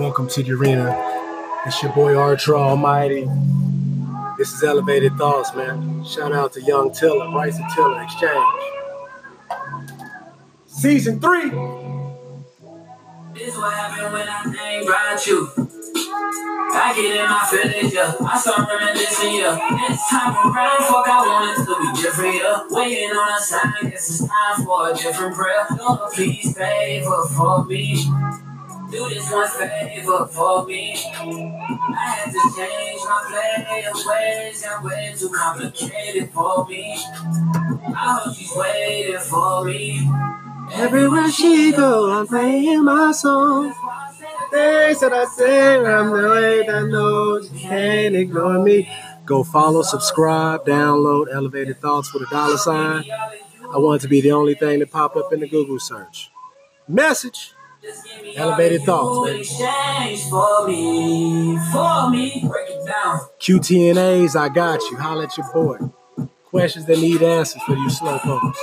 Welcome to the arena. It's your boy Archer Almighty. This is Elevated Thoughts, man. Shout out to Young Tiller, Bryce and Tiller Exchange. Season three. This is what happened when I think about you. I get in my feelings, yeah. I start reminiscing, yeah. Next time around, fuck, I want it to be different, yeah. Waiting on a sign, guess it's time for a different prayer. Lord, please favor for me. Do this one favor for me. I had to change my play ways, got way too complicated for me. I hope she's waiting for me. Everywhere she go, I'm playing my song. Things that I say, I'm the way that knows you can't ignore me. Go follow, subscribe, download Elevated Thoughts with a dollar sign. I want it to be the only thing that pop up in the Google search. Message. Elevated thoughts, man. For me, for me. Break it down. QTNAs, I got you. Holla at your boy. Questions that need answers for you slow folks.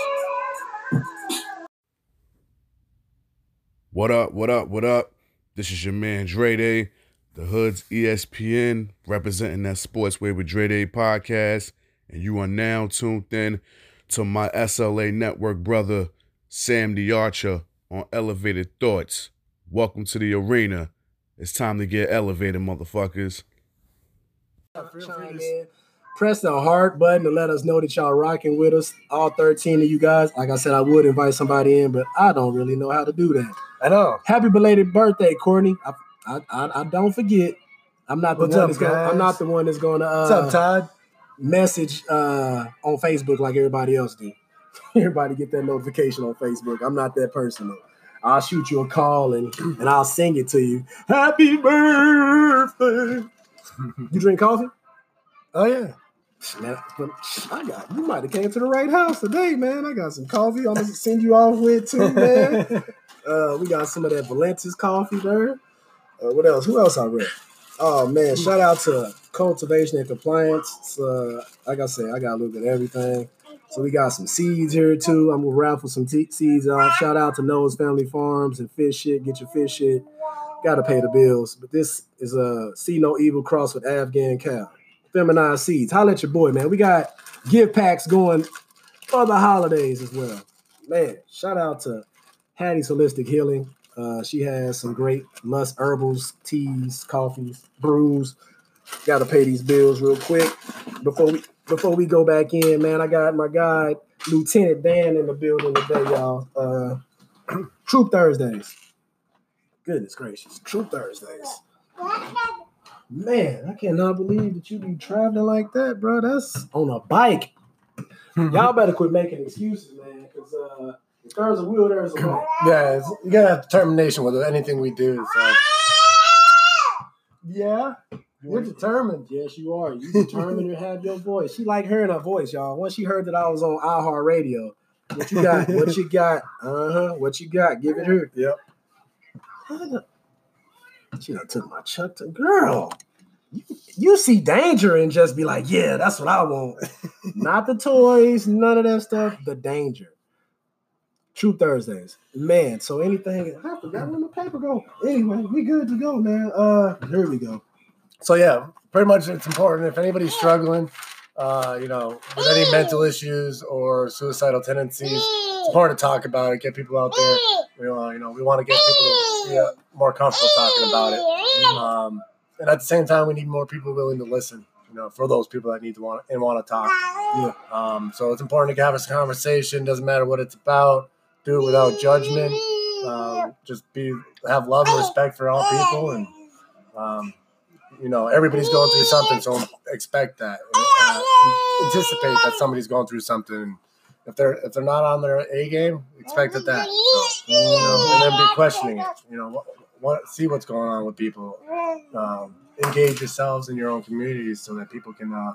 What up, what up, what up? This is your man Dre Day, the Hood's ESPN, representing that Sports Way with Dre Day podcast. And you are now tuned in to my SLA network brother, Sam the Archer, on Elevated Thoughts. Welcome to the arena. It's time to get elevated, motherfuckers. Press the heart button to let us know that y'all rocking with us. All 13 of you guys. Like I said, I would invite somebody in, but I don't really know how to do that. I know. Happy belated birthday, Courtney. I, I, I, I don't forget. I'm not the What's one up, that's going. I'm not the one that's going to uh, What's up, Todd? message uh, on Facebook like everybody else do. everybody get that notification on Facebook. I'm not that person. Though. I'll shoot you a call and and I'll sing it to you. Happy birthday. you drink coffee? Oh yeah. Man, I got you might have came to the right house today, man. I got some coffee. I'm gonna send you off with too, man. uh, we got some of that Valentis coffee there. Uh, what else? Who else I read? Oh man, shout out to Cultivation and Compliance. Uh, like I said, I got a little bit of everything. So we got some seeds here too. I'm gonna raffle some te- seeds off. Shout out to Noah's Family Farms and Fish Shit. Get your fish shit. Got to pay the bills. But this is a See No Evil cross with Afghan cow. Feminized seeds. Holla at your boy, man. We got gift packs going for the holidays as well. Man, shout out to Hattie's Holistic Healing. Uh, she has some great lust herbals, teas, coffees, brews. Got to pay these bills real quick before we before we go back in, man. I got my guy Lieutenant Dan in the building today, y'all. Uh, Troop Thursdays. Goodness gracious, Troop Thursdays. Man, I cannot believe that you be traveling like that, bro. That's on a bike. Y'all better quit making excuses, man, because uh, if there's a will, there's a way. Yeah, you gotta have determination with anything we do. So yeah, you're determined. Yes, you are. You determined to have your voice. She like hearing her voice, y'all. Once she heard that I was on iHeart Radio, what you got? what you got? Uh huh. What you got? Give it her. Yep. She done took my chuck to girl. You, you see danger and just be like, yeah, that's what I want. Not the toys, none of that stuff. The danger. Troop Thursdays, man. So anything, I forgot where the paper go. Anyway, we good to go, man. Uh, here we go. So yeah, pretty much it's important if anybody's struggling, uh, you know, with any mental issues or suicidal tendencies. It's important to talk about it, get people out there. We, uh, you know, we want to get people to be uh, more comfortable talking about it. Um, and at the same time, we need more people willing to listen. You know, for those people that need to want and want to talk. Yeah. Um, so it's important to have this conversation. Doesn't matter what it's about. Do it without judgment. Um, just be have love and respect for all people, and um, you know everybody's going through something. So expect that. Uh, anticipate that somebody's going through something. If they're if they're not on their A game, expect that. that. So, you know, and then be questioning it. You know, what, what see what's going on with people. Um, engage yourselves in your own communities so that people can uh,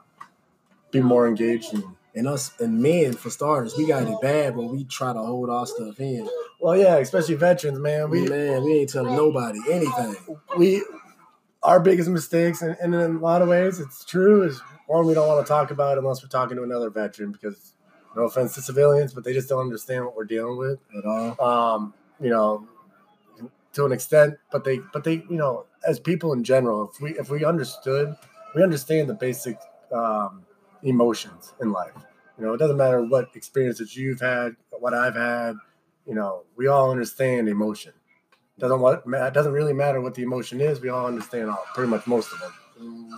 be more engaged. And, And us and men, for starters, we got it bad when we try to hold our stuff in. well, yeah, especially veterans, man. We We man, we ain't telling nobody anything. we our biggest mistakes, and, and in a lot of ways, it's true. Is one we don't want to talk about unless we're talking to another veteran because no offense to civilians, but they just don't understand what we're dealing with. At all. Um, you know, to an extent, but they but they you know as people in general, if we if we understood, we understand the basic um, emotions in life. You know, it doesn't matter what experiences you've had, what I've had. You know, we all understand emotion. Doesn't what it doesn't really matter what the emotion is. We all understand all, pretty much most of them.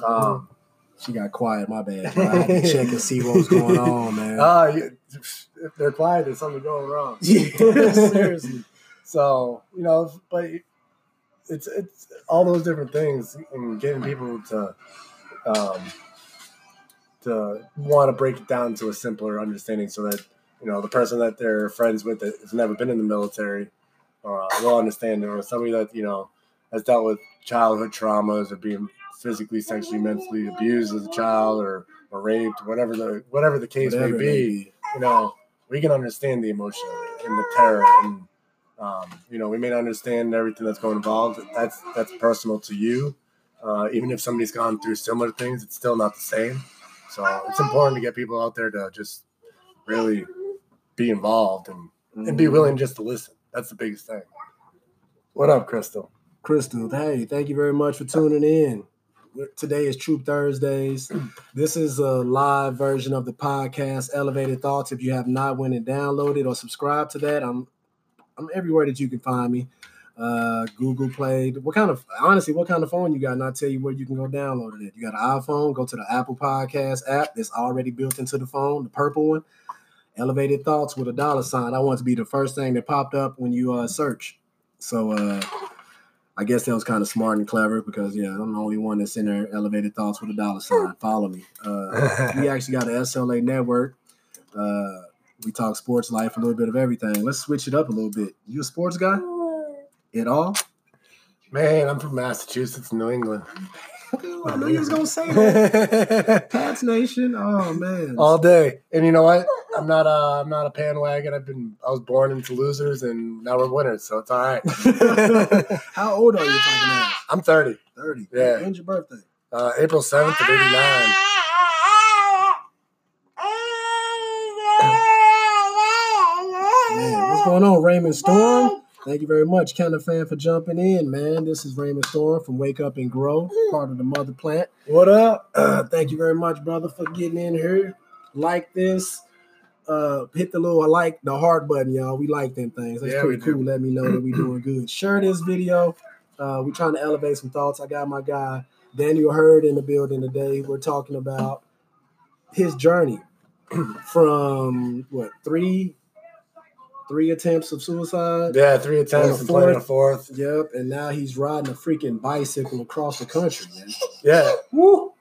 Um, She got quiet. My bad. bro. I had to check and see what was going on, man. you, if they're quiet, there's something going wrong. yeah, seriously. So you know, but it's it's all those different things and getting people to um, to want to break it down to a simpler understanding, so that you know the person that they're friends with that has never been in the military uh, will understand, or somebody that you know has dealt with childhood traumas or being physically, sexually, mentally abused as a child or or raped, whatever the whatever the case Whatever may be you know, we can understand the emotion and the terror, and um, you know, we may not understand everything that's going involved. That's that's personal to you. Uh, even if somebody's gone through similar things, it's still not the same. So it's important to get people out there to just really be involved and, and be willing just to listen. That's the biggest thing. What up, Crystal? Crystal, hey, thank you very much for tuning in. Today is Troop Thursdays. This is a live version of the podcast, Elevated Thoughts. If you have not went and downloaded or subscribed to that, I'm I'm everywhere that you can find me. Uh, Google Play. What kind of honestly, what kind of phone you got? And I'll tell you where you can go download it. You got an iPhone, go to the Apple Podcast app that's already built into the phone, the purple one. Elevated Thoughts with a dollar sign. I want to be the first thing that popped up when you uh, search. So uh, I guess that was kind of smart and clever because yeah, I'm the only one that's in there. Elevated thoughts with a dollar sign. Follow me. Uh, we actually got an SLA network. Uh, we talk sports, life, a little bit of everything. Let's switch it up a little bit. You a sports guy at all? Man, I'm from Massachusetts, New England. I knew you was gonna say that. Pats Nation. Oh man. all day. And you know what? I'm not a I'm not a bandwagon. I've been I was born into losers, and now we're winners, so it's all right. How old are you? I'm 30. thirty. Yeah. When's your birthday? Uh, April 7th of 89. Man, what's going on, Raymond Storm? Thank you very much, Kind of fan, for jumping in, man. This is Raymond Storm from Wake Up and Grow, part of the Mother Plant. What up? Uh, thank you very much, brother, for getting in here. Like this. Uh, hit the little like the heart button, y'all. We like them things. That's Yeah, pretty do. cool. Let me know that we doing good. Share this video. Uh, we're trying to elevate some thoughts. I got my guy Daniel Hurd in the building today. We're talking about his journey from what three three attempts of suicide. Yeah, three attempts and playing a fourth. Yep, and now he's riding a freaking bicycle across the country, man. Yeah. Woo!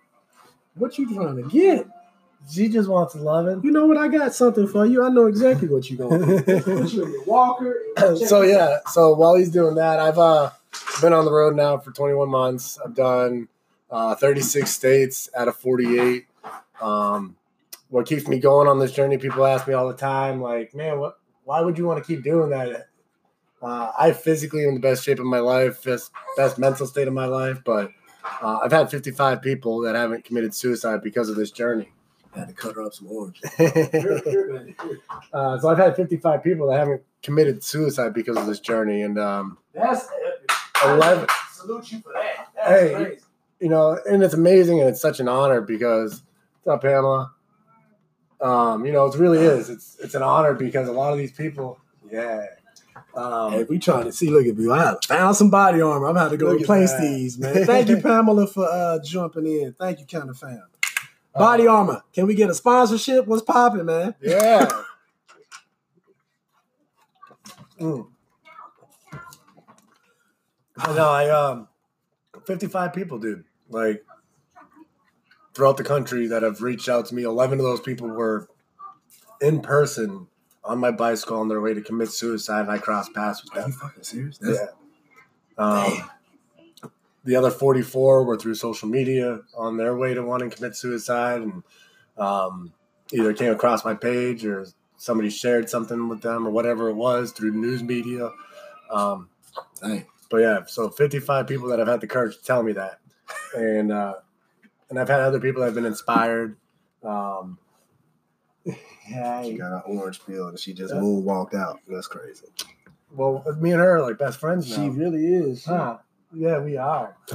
What you trying to get? She just wants loving. You know what? I got something for you. I know exactly what you're gonna. Put you in your walker. so yeah, so while he's doing that, I've uh been on the road now for 21 months. I've done uh, 36 states out of 48. Um, what keeps me going on this journey? People ask me all the time, like, man, what? Why would you want to keep doing that? Uh, I physically am in the best shape of my life, best best mental state of my life, but uh, I've had 55 people that haven't committed suicide because of this journey. Had to cut her up some orange. uh, so I've had 55 people that haven't committed suicide because of this journey, and um, That's 11 Salute you for that. Hey. crazy. you know, and it's amazing and it's such an honor because what's up, Pamela? Um, you know, it really is. It's it's an honor because a lot of these people, yeah. Um, Hey, we trying to see. Look at you. I found some body armor. I'm about to go replace these, man. Thank you, Pamela, for uh, jumping in. Thank you, kind of fam. Body uh, armor. Can we get a sponsorship? What's popping, man? Yeah. Mm. I know. I um, fifty-five people, dude. Like throughout the country that have reached out to me. Eleven of those people were in person on my bicycle on their way to commit suicide, and I crossed paths with Are you them. fucking serious? Yeah. Um, the other 44 were through social media on their way to wanting to commit suicide and um, either came across my page or somebody shared something with them or whatever it was through news media. Um, but yeah, so 55 people that have had the courage to tell me that. And, uh, and I've had other people that have been inspired. Um, yeah, She got an orange peel and she just moonwalked out. That's crazy. well, me and her are like best friends She really is. Huh. Yeah, we are.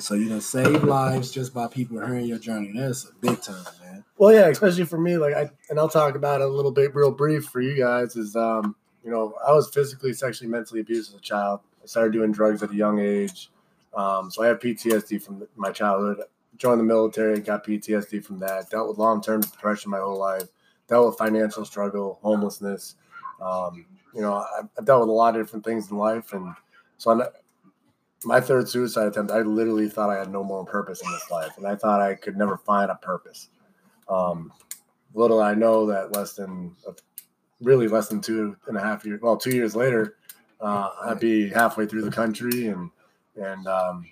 So you done save lives just by people hearing your journey. That's a big time, man. Well, yeah, especially for me, like I and I'll talk about it a little bit, real brief for you guys. Is um, you know, I was physically, sexually, mentally abused as a child. I started doing drugs at a young age, um, so I have PTSD from my childhood. Joined the military, got PTSD from that. Dealt with long term depression my whole life. Dealt with financial struggle, homelessness. Um, you know, I, I've dealt with a lot of different things in life, and so I'm, my third suicide attempt, I literally thought I had no more purpose in this life, and I thought I could never find a purpose. Um, little I know that less than, really less than two and a half years, well, two years later, uh, I'd be halfway through the country and and um,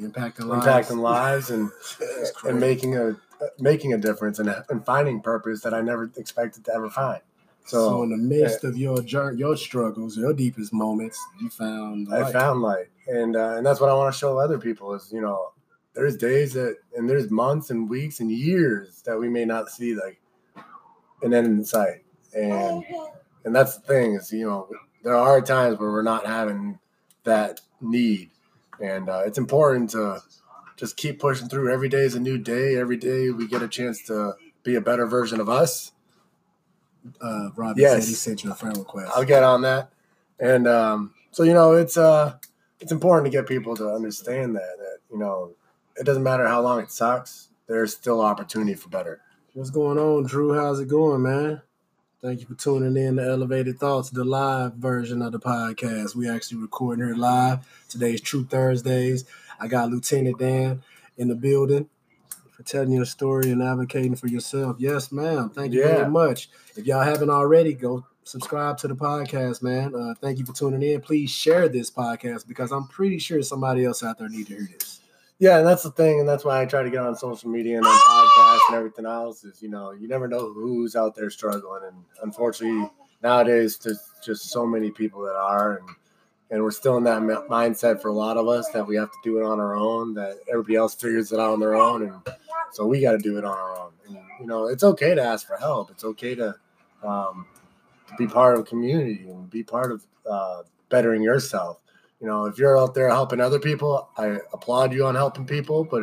Impacting lives. impacting lives and and making a making a difference and, and finding purpose that I never expected to ever find. So, So, in the midst of your journey, your struggles, your deepest moments, you found the I found light, and uh, and that's what I want to show other people is you know there's days that and there's months and weeks and years that we may not see like an end in sight, and and that's the thing is you know there are times where we're not having that need, and uh, it's important to just keep pushing through. Every day is a new day. Every day we get a chance to be a better version of us. Uh, Robbie Yes. said he sent you a friend request. I'll get on that. And um, so you know, it's uh, it's important to get people to understand that that you know, it doesn't matter how long it sucks. There's still opportunity for better. What's going on, Drew? How's it going, man? Thank you for tuning in to Elevated Thoughts, the live version of the podcast. We actually recording here live. Today's Troop Thursdays. I got Lieutenant Dan in the building for telling your story and advocating for yourself. Yes, ma'am. Thank you Yeah. very much. If y'all haven't already, go subscribe to the podcast, man. Uh, thank you for tuning in. Please share this podcast because I'm pretty sure somebody else out there need to hear this. Yeah, and that's the thing, and that's why I try to get on social media and on podcasts and everything else. Is you know, you never know who's out there struggling, and unfortunately, nowadays there's just so many people that are, and and we're still in that mindset for a lot of us that we have to do it on our own. That everybody else figures it out on their own, and so we got to do it on our own. And, you know, it's okay to ask for help. It's okay to um, to be part of a community and be part of uh, bettering yourself you know if you're out there helping other people i applaud you on helping people but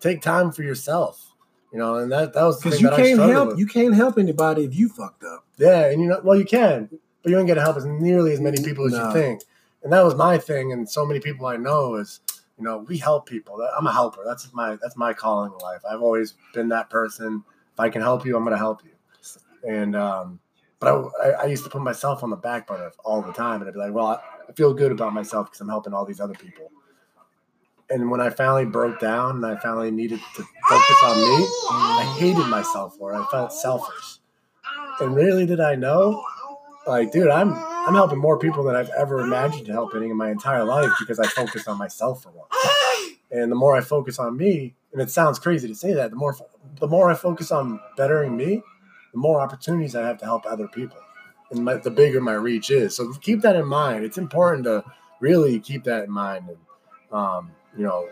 take time for yourself you know and that that was Because you that can't help with. you can't help anybody if you fucked up. yeah and you know well you can but you get to help as nearly as many people as No. you think and that was my thing and so many people i know is you know we help people. I'm a helper. That's my that's my calling in life. I've always been that person. If i can help you i'm going to help you. And um but I, I, used to put myself on the back burner all the time and i'd be like well I feel good about myself because i'm helping all these other people. And when i finally broke down and i finally needed to focus on me i hated myself for it. I felt selfish. And really did i know like dude i'm i'm helping more people than i've ever imagined helping in my entire life because i focus on myself for once. And the more i focus on me and it sounds crazy to say that the more the more i focus on bettering me the more opportunities i have to help other people. And my, the bigger my reach is. So keep that in mind. It's important to really keep that in mind and um, you know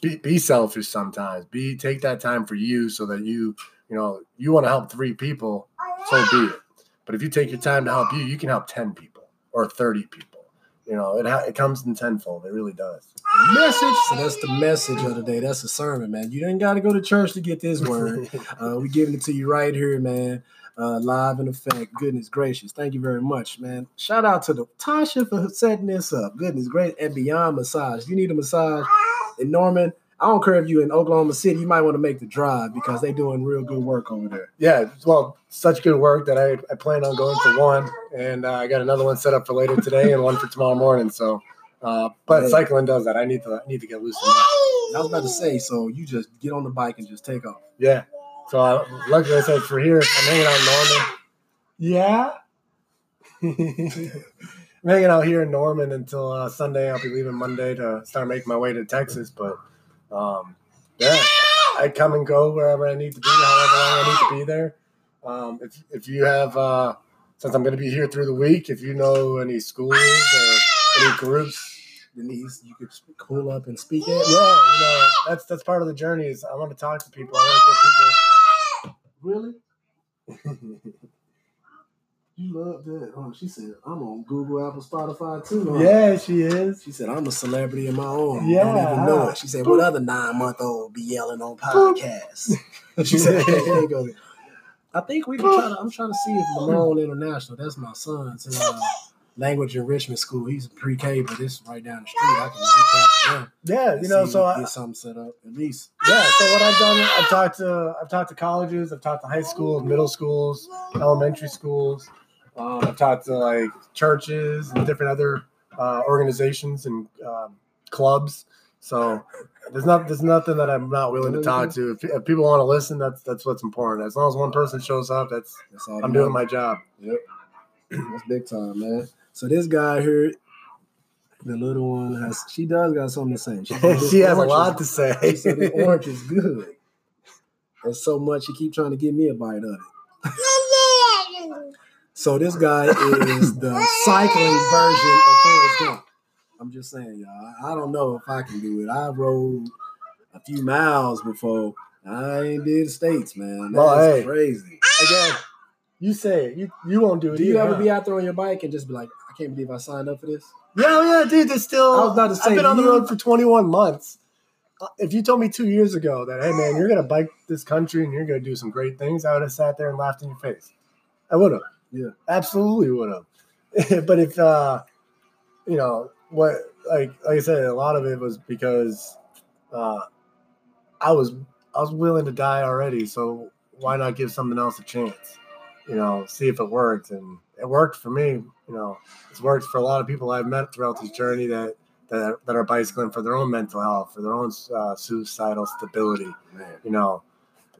be, be selfish sometimes. Be take that time for you so that you you know you want to help three people so be it but if you take your time to help you you can help 10 people or 30 people you know it, ha- it comes in tenfold it really does Message. So that's the message of the day. That's a sermon, man. You didn't got to go to church to get this word. Uh, we giving it to you right here, man. Uh, live in effect. Goodness gracious. Thank you very much, man. Shout out to the Tasha for setting this up. Goodness great. And Beyond Massage. If you need a massage in Norman, I don't care if you in Oklahoma City, you might want to make the drive because they doing real good work over there. yeah well such good work that i, I plan on going for one and uh, i got another one set up for later today and one for tomorrow morning so uh, but Hey. cycling does that i need to I need to get loose. I was about to say, so you just get on the bike and just take off. Yeah. So uh, luckily I said for here, I'm hanging out in Norman. Yeah. I'm hanging out here in Norman until uh, Sunday. I'll be leaving Monday to start making my way to Texas. But um, yeah, I come and go wherever I need to be, however long I need to be there. Um, if if you have, uh, since I'm going to be here through the week, if you know any schools or any groups Denise, you could pull up and speak it. yeah, you know, that's that's part of the journey. Is I want to talk to people. I want to get people. Really? You love that. Oh, she said, I'm on Google, Apple, Spotify too. huh?" Yeah, she is. She said, I'm a celebrity in my own. Yeah. I Don't even know it. She said, What other nine month old be yelling on podcasts? she said, go. I think we can try to, I'm trying to see if Lamone International, that's my son's uh, language enrichment school. He's pre K, but it's right down the street. I can reach out to them. Yeah, you know, so we I, get something set up at least. yeah, so what I've done, I've talked to, I've talked to colleges, I've talked to high schools, middle schools, elementary schools. Um, I've talked to like churches and different other uh, organizations and um, clubs. So there's not, there's nothing that I'm not willing to talk to. If, if people want to listen, that's that's what's important. As long as one person shows up, that's That's all I'm doing my job. Yep. That's big time, man. So this guy here, the little one has she does got something to say. She, she has a lot is- to say. She said the orange is good. And so much she keep trying to give me a bite of it. So this guy is the cycling version of Forrest Gump. I'm just saying, y'all. I don't know if I can do it. I rode a few miles before. I ain't did the states, man. That's Well, hey. crazy. Again, you say it. You you won't do it. Do you either, ever huh? be out there on your bike and just be like, I can't believe I signed up for this? Yeah, yeah, dude. There's still. I was about to say, I've been on the road for 21 months. Uh, If you told me two years ago that, hey man, you're gonna bike this country and you're gonna do some great things, I would have sat there and laughed in your face. I would have. Yeah. absolutely would have. but if uh, you know what, like like I said, a lot of it was because uh, I was I was willing to die already. So why not give something else a chance? You know, see if it worked, and it worked for me. You know, it's worked for a lot of people I've met throughout this journey that that, that are bicycling for their own mental health, for their own uh, suicidal stability. Man. You know,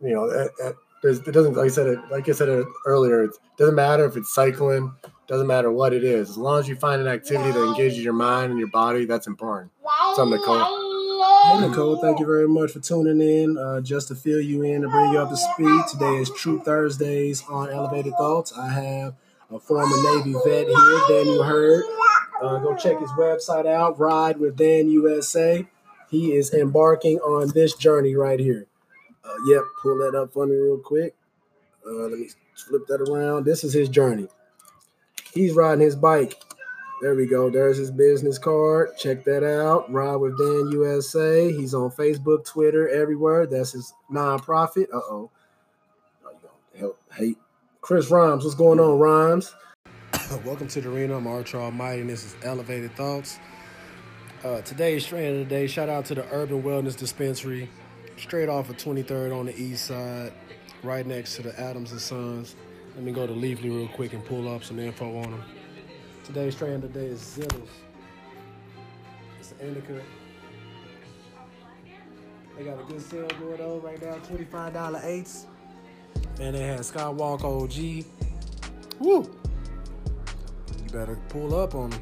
you know, it, it, there's, it doesn't like I said like I said earlier. It doesn't matter if it's cycling, doesn't matter what it is. As long as you find an activity that engages your mind and your body, that's important. To call. Hey Nicole, thank you very much for tuning in. Uh, just to fill you in and bring you up to speed, today is Troop Thursdays on Elevated Thoughts. I have a former Navy vet here, Daniel Hurd. Uh, go check his website out, Ride with Dan USA. He is embarking on this journey right here. Uh, yep, pull that up for me real quick. Uh, let me flip that around. This is his journey. He's riding his bike there we go. There's his business card. Check that out. Ride with Dan USA. He's on Facebook, Twitter, everywhere. That's his nonprofit. Uh oh. Help hate. Chris Rhymes, what's going on, Rhymes? Welcome to the arena. I'm Archer Almighty, and this is Elevated Thoughts. Uh, today's strain of the day. Shout out to the Urban Wellness Dispensary, straight off of 23rd on the east side, right next to the Adams and Sons. Let me go to Leafly real quick and pull up some info on them. Today's strain of the day is Zittles. It's an indica. They got a good sale going on right now, $25 eights. And they had Skywalk OG. Woo! You better pull up on them.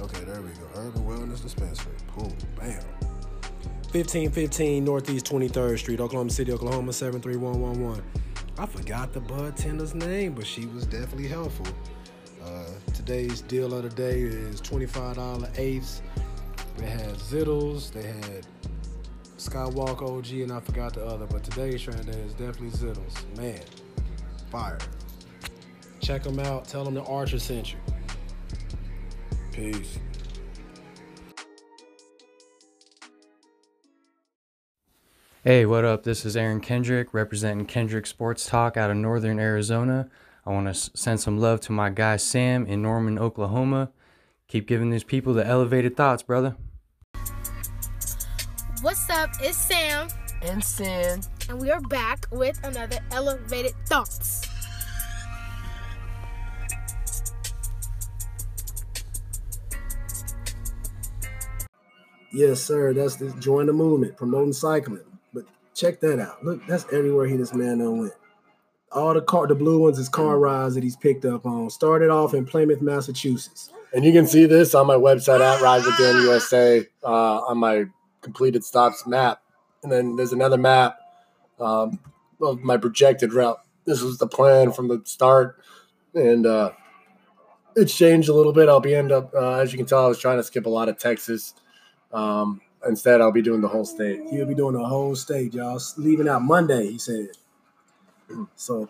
Okay, there we go. Urban Wellness Dispensary. Boom, bam. 1515 Northeast 23rd Street, Oklahoma City, Oklahoma 73111. I forgot the bud tender's name, but she was definitely helpful. Uh, today's deal of the day is $25 eighths. They had Zittles, they had Skywalk OG, and I forgot the other, but today's trend is definitely Zittles. Man, fire. Check them out. Tell them the Archer sent you. Peace. Hey, what up? This is Aaron Kendrick representing Kendrick Sports Talk out of Northern Arizona. I want to send some love to my guy Sam in Norman, Oklahoma. Keep giving these people the elevated thoughts, brother. What's up? It's Sam, and sin. and we are back with another Elevated Thoughts. Yes, sir. That's this join the movement, promoting cycling. But check that out. Look, that's everywhere he this man done went. All the car, the blue ones is car rides that he's picked up on. Started off in Plymouth, Massachusetts. And you can see this on my website at with Dan USA uh, on my completed stops map. And then there's another map um, of my projected route. This was the plan from the start, and uh, it's changed a little bit. I'll be end up, uh, as you can tell, I was trying to skip a lot of Texas. Um, instead, I'll be doing the whole state. He'll be doing the whole state, y'all. Leaving out Monday, he said. So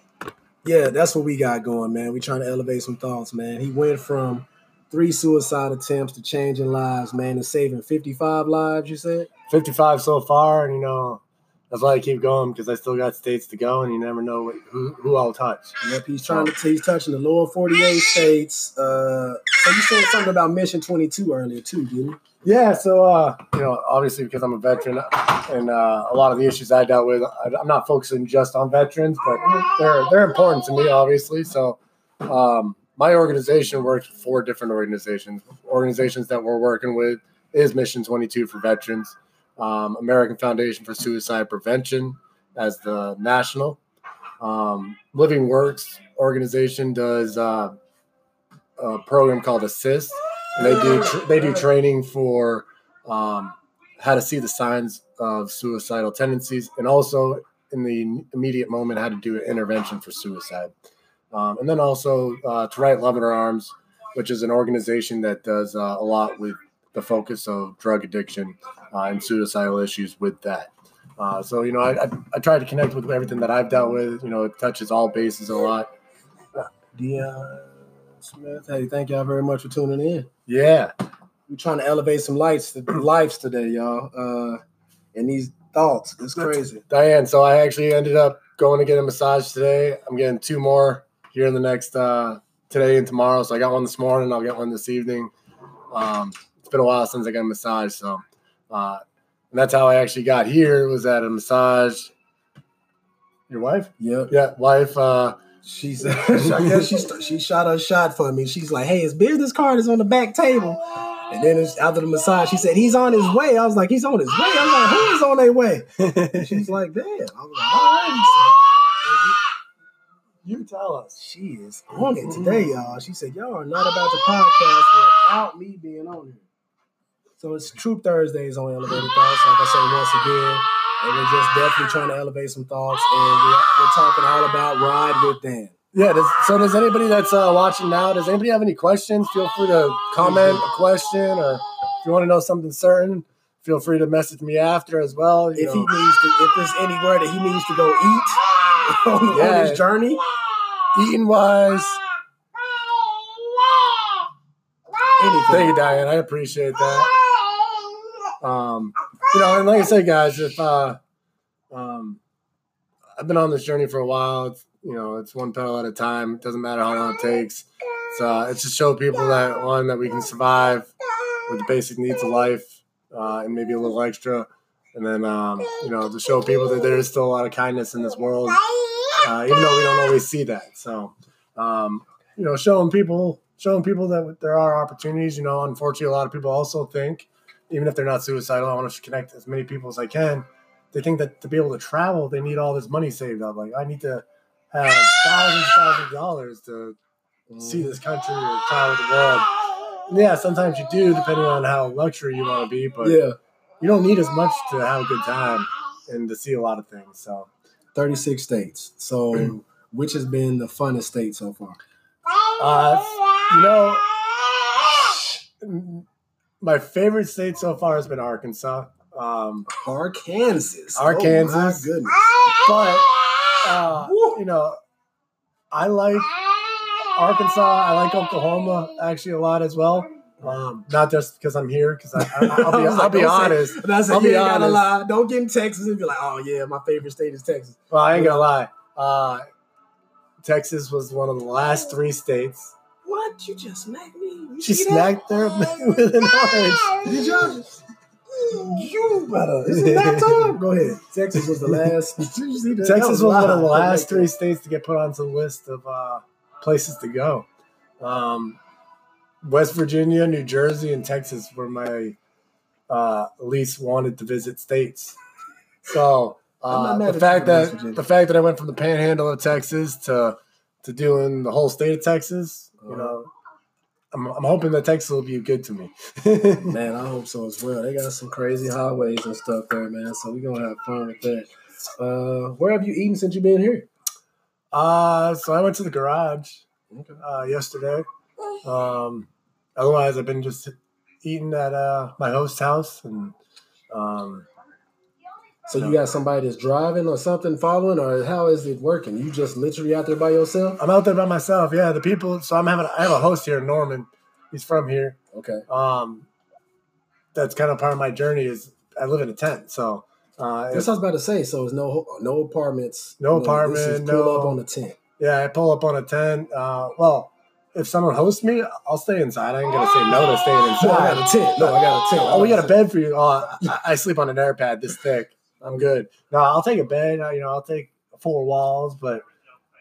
Yeah, that's what we got going, man. We trying to elevate some thoughts, man. He went from three suicide attempts to changing lives, man, and saving 55 lives, you said? 55 so far, and you know, that's why I keep going because I still got states to go, and you never know what, who, who I'll touch. Yep, he's trying to he's touching the lower 48 states. Uh so you said something about Mission 22 earlier too, didn't you? Yeah, so uh, you know, obviously because I'm a veteran, and uh, a lot of the issues I dealt with, I, I'm not focusing just on veterans, but they're they're important to me, obviously. So, um, my organization works with four different organizations. Organizations that we're working with is Mission 22 for veterans, um, American Foundation for Suicide Prevention as the national, um, Living Works organization does uh, a program called ASIST and they do they do training for um, how to see the signs of suicidal tendencies, and also in the immediate moment how to do an intervention for suicide. Um, and then also uh, to write Love on Her Arms, which is an organization that does uh, a lot with the focus of drug addiction uh, and suicidal issues with that. Uh, so you know, I, I I try to connect with everything that I've dealt with. You know, it touches all bases a lot. Dion Smith. Hey, thank y'all very much for tuning in. Yeah. We're trying to elevate some lights lives today, y'all. Uh and these thoughts. It's crazy. Diane, so I actually ended up going to get a massage today. I'm getting two more here in the next uh, today and tomorrow. So I got one this morning. I'll get one this evening. Um, it's been a while since I got a massage, so uh, and that's how I actually got here. Was at a massage. Your wife? Yeah. Yeah, wife. Uh, She's, I guess she she shot her shot for me. She's like, "Hey, his business card is on the back table." And then it's, after the massage, she said, "He's on his way." I was like, "He's on his way." I was like, "Who is on their way?" And she's like, "Damn." I was like, "All right." So, you tell us. She is on it today, y'all. She said, "Y'all are not about to podcast without me being on here." So it's Troop Thursdays on Elevated Thoughts. Like I say once again, and we're just definitely trying to elevate some thoughts, and we're, we're talking all about ride with Dan. Yeah. Does, so does anybody that's uh, watching now? Does anybody have any questions? Feel free to comment a question, or if you want to know something certain, feel free to message me after as well. you If he needs to, if there's anywhere that he needs to go eat on, on his journey, eating wise. anything. Thank you, Diane. I appreciate that. Um, you know, and like I said, guys, if uh, um, I've been on this journey for a while, it's, you know, it's one pedal at a time. It doesn't matter how long it takes. It's, uh, it's to show people that one that we can survive with the basic needs of life uh, and maybe a little extra, and then um, you know to show people that there is still a lot of kindness in this world, uh, even though we don't always see that. So, um, you know, showing people showing people that there are opportunities. You know, unfortunately, a lot of people also think, even if they're not suicidal, I want to connect as many people as I can. They think that to be able to travel, they need all this money saved up. Like I need to have thousands, thousands of dollars to see this country or travel the world. Yeah, sometimes you do, depending on how luxury you want to be, but yeah, you don't need as much to have a good time and to see a lot of things. So, 36 states. So, which has been the funnest state so far? uh, you know, my favorite state so far has been Arkansas. Um, Arkansas. Arkansas. Oh goodness. but uh, you know, I like Arkansas. I like Oklahoma actually a lot as well. Um, not just because I'm here, because I, I, I'll be, like, I'll be don't say- honest. That's I'll be ain't gotta honest. lie. Don't get in Texas and be like, oh yeah, my favorite state is Texas. Well, I ain't gonna lie. Uh, Texas was one of the last three states. What? You just smacked me? You She see that? smacked her with an orange. Did y'all just? You better. Is that time. Go ahead. Texas was the last. Did you see that? That Texas was one of the last three states to get put onto the list of uh, places to go. Um, West Virginia, New Jersey, and Texas were my uh, least wanted to visit states. So uh, the fact that the fact that I went from the Panhandle of Texas to to doing the whole state of Texas, you Uh-huh. know, I'm, I'm hoping that Texas will be good to me. Man, I hope so as well. They got some crazy highways and stuff there, man. So we're gonna have fun with that. Uh, where have you eaten since you've been here? Uh, so I went to the garage uh, yesterday. Um, otherwise, I've been just eating at uh, my host house and um, So you got somebody that's driving or something following, or how is it working? You just literally out there by yourself? I'm out there by myself. Yeah, the people. So I'm having. I have a host here, Norman. He's from here. Okay. Um, that's kind of part of my journey. Is I live in a tent, so uh, That's what I was about to say. So it's no no apartments. No this apartment, Pull no- up on a tent. yeah, I pull up on a tent. Uh, well, if someone hosts me, I'll stay inside. I ain't gonna say no to staying No, I got a tent. No, I got a tent. Oh, we got a bed for you. Oh, I, I sleep on an air pad this thick. I'm good. No, I'll take a bed. You know, I'll take four walls, but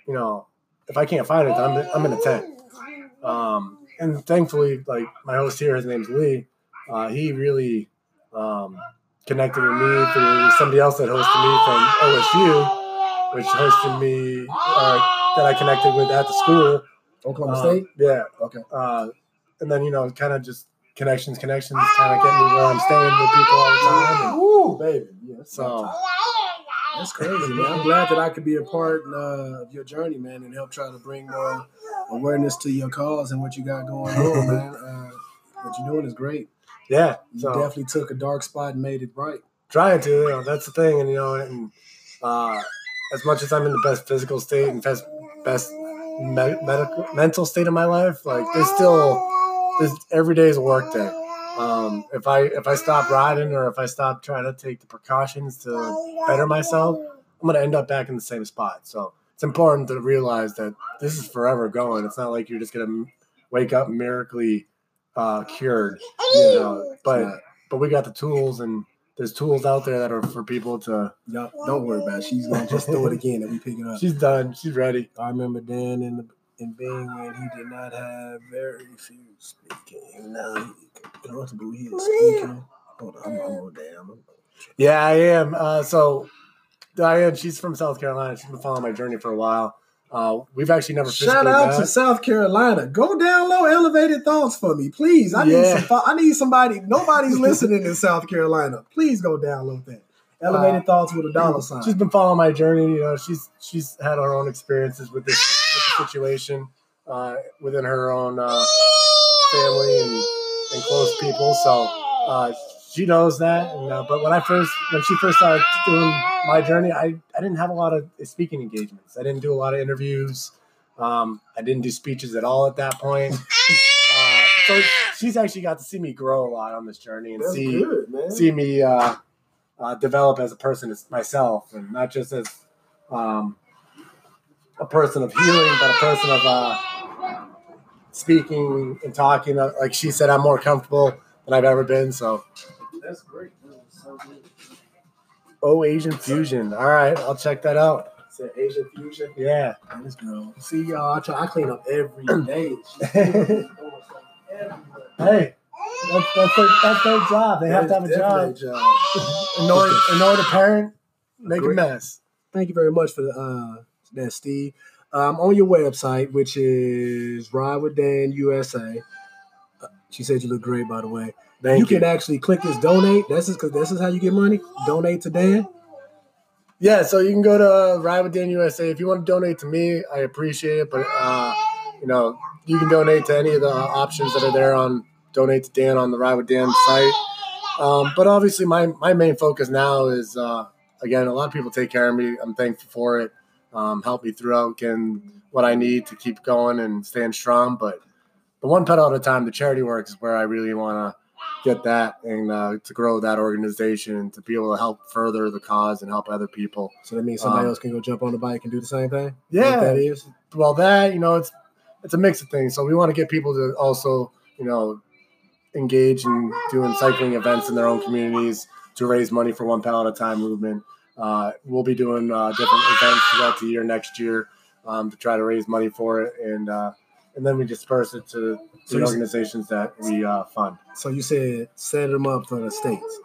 you know, if I can't find it, I'm I'm in a tent. Um, and thankfully, like my host here, his name's Lee. Uh, he really um, connected with me through somebody else that hosted me from OSU, which hosted me uh, that I connected with at the school. Oklahoma Uh, State. Yeah. Okay. Uh, and then you know, kind of just connections, connections, kind of get me where I'm staying with people all the time. And Ooh, baby. Yeah, so That's crazy, man. I'm glad that I could be a part uh, of your journey, man, and help try to bring more awareness to your cause and what you got going on, man. Uh, what you're doing is great. yeah, You so definitely took a dark spot and made it bright. trying to. You know, that's the thing, and you know, and uh, as much as I'm in the best physical state and best best me- medical mental state of my life, like there's still there's every day is a work day. Um, if I if I stop riding or if I stop trying to take the precautions to better myself, I'm gonna end up back in the same spot. So it's important to realize that this is forever going. It's not like you're just gonna wake up miraculously uh, cured, you know. But but we got the tools and there's tools out there that are for people to. Y'all, don't worry about it. She's gonna just do it again and we pick it up. She's done. She's ready. I remember Dan in the in being when he did not have very few speaking. Now he comfortable. He is speaking. Hold on, I'm, I'm. Yeah, I am. Uh, so Diane, she's from South Carolina. She's been following my journey for a while. Uh, we've actually never Shout out met. to South Carolina. Go down low, elevated thoughts for me, please. I need some. I need somebody. Nobody's listening in South Carolina. Please go download that. Elevated Uh, thoughts with a dollar sign. She's been following my journey. You know, she's she's had her own experiences with this situation uh, within her own uh, family and, and close people. So uh, she knows that. And, uh, but when I first when she first started doing my journey, I I didn't have a lot of speaking engagements. I didn't do a lot of interviews. Um, I didn't do speeches at all at that point. Uh, so she's actually got to see me grow a lot on this journey and That's see good, see me uh, uh, develop as a person as myself, and not just as um, a person of healing, but a person of uh, speaking and talking. Uh, Like she said, I'm more comfortable than I've ever been. So, That's great. That's so good. oh, Asian fusion. All right, I'll check that out. Said Asian fusion. Yeah. Man, This girl. See y'all. I try. I clean up every day. She's doing something everywhere. Hey, that's, that's, their, that's their job. They have to have a job. job. Annoy, annoy the parent, make a mess. Thank you very much for the, uh, that, Steve. Um, on your website, which is Ride with Dan USA. Uh, She said you look great, by the way. Thank you you. can actually click this donate. This is because this is how you get money. Donate to Dan. Yeah, so you can go to Ride with Dan USA if you want to donate to me. I appreciate it, but uh, you know you can donate to any of the options that are there on Donate to Dan on the Ride with Dan site. Um, but obviously, my my main focus now is uh, again a lot of people take care of me. I'm thankful for it. Um, help me throughout getting what I need to keep going and staying strong. But the one pedal at a time, the charity work is where I really want to get that and uh, to grow that organization and to be able to help further the cause and help other people. So that means somebody Um, else can go jump on the bike and do the same thing. Yeah. That is. Well, that you know, it's it's a mix of things. So we want to get people to also you know engage in doing cycling events in their own communities to raise money for one pedal at a time movement. Uh, we'll be doing uh, different events throughout the year next year um, to try to raise money for it, and uh, and then we disperse it to So the organizations that we uh, fund. So you said set them up for the states.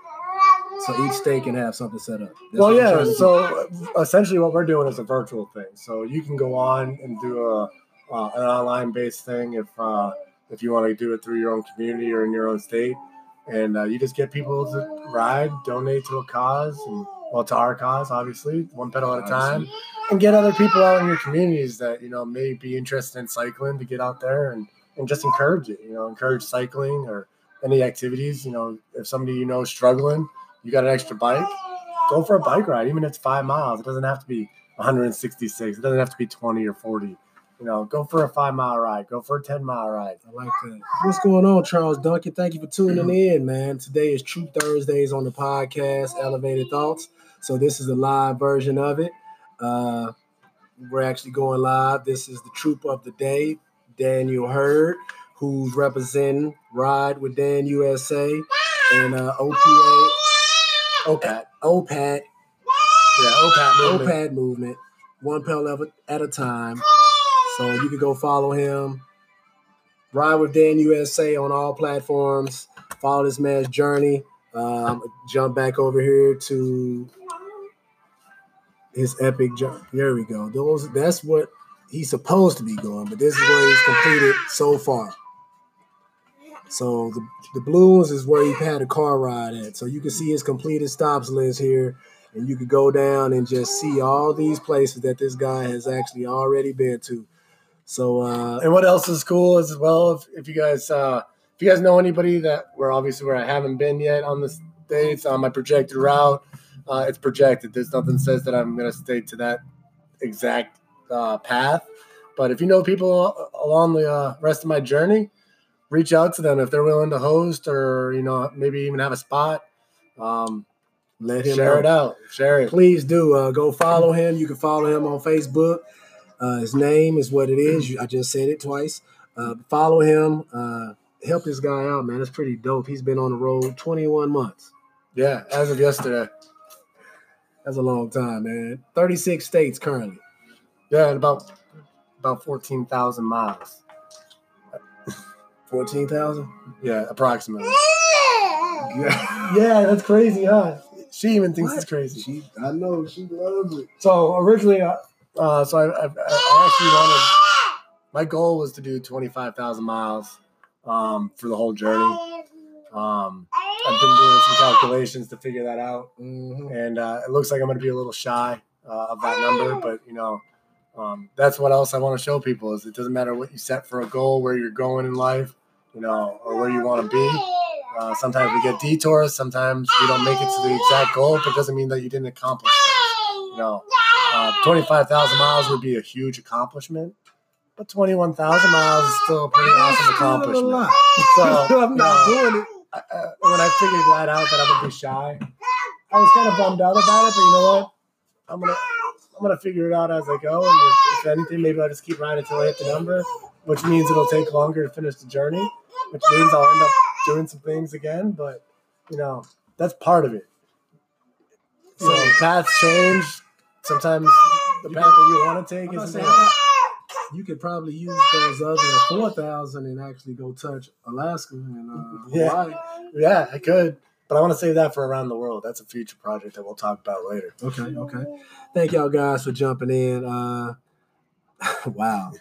So each state can have something set up. That's well, yeah. trying to do. So essentially, what we're doing is a virtual thing. So you can go on and do a uh, an online based thing if uh, if you want to do it through your own community or in your own state, and uh, you just get people to ride, donate to a cause, and well, to our cause, obviously, one pedal at a time, and get other people out in your communities that you know may be interested in cycling to get out there and and just encourage it. You know, encourage cycling or any activities. You know, if somebody you know is struggling, you got an extra bike, go for a bike ride, even if it's five miles. It doesn't have to be 166. It doesn't have to be 20 or 40. You know, go for a five mile ride. Go for a 10 mile ride. I like that. What's going on, Charles Duncan? Thank you for tuning in, man. Today is Troop Thursdays on the podcast, Elevated Thoughts. So this is a live version of it. Uh, we're actually going live. This is the troop of the day, Daniel Hurd, who's representing Ride with Dan USA and uh, OPA, OPAT. OPAT, Yeah, OPAT movement. OPAD movement, one pill at a time. So you can go follow him. Ride with Dan USA on all platforms. Follow this man's journey. Um, jump back over here to his epic journey. There we go. Those that's what he's supposed to be going, but this is where he's completed so far. So the the blues is where he had a car ride at. So you can see his completed stops list here and you could go down and just see all these places that this guy has actually already been to. So uh, And what else is cool as well? If, if you guys, uh, if you guys know anybody that where obviously where I haven't been yet on the states on my projected route, uh, it's projected. There's nothing says that I'm going to stay to that exact uh, path. But if you know people along the uh, rest of my journey, reach out to them if they're willing to host or you know maybe even have a spot. Um, let him share it out. Share it. Please do uh, go follow him. You can follow him on Facebook. Uh, his name is what it is. I just said it twice. Uh, follow him. Uh, help this guy out, man. It's pretty dope. He's been on the road 21 months. Yeah, as of yesterday. That's a long time, man. 36 states currently. Yeah, and about about fourteen thousand miles. 14,000? Yeah, approximately. Yeah. Yeah, that's crazy, huh? She even thinks What? it's crazy. She, I know. She loves it. So originally, uh, uh, so I, I, I actually wanted. My goal was to do twenty five thousand miles um, for the whole journey. Um, I've been doing some calculations to figure that out, Mhm. and uh, it looks like I'm going to be a little shy uh, of that number. But you know, um, that's what else I want to show people is it doesn't matter what you set for a goal, where you're going in life, you know, or where you want to be. Uh, sometimes we get detours. Sometimes we don't make it to the exact goal, but it doesn't mean that you didn't accomplish things. You know, uh, 25,000 miles would be a huge accomplishment, but 21,000 miles is still a pretty awesome accomplishment. So, I'm not you know, doing it. I- uh, when I figured that out, that I'm gonna be shy, I was kind of bummed out about it. But you know what? I'm gonna I'm gonna figure it out as I go, and if, if anything, maybe I'll just keep riding until I hit the number, which means it'll take longer to finish the journey, which means I'll end up doing some things again. But you know, that's part of it. So paths change. Sometimes the path that you want to take is. You could probably use those other 4,000 and actually go touch Alaska and uh, Yeah. Yeah, I could, but I want to save that for around the world. That's a future project that we'll talk about later. Okay, okay. Thank y'all guys for jumping in. Uh, wow.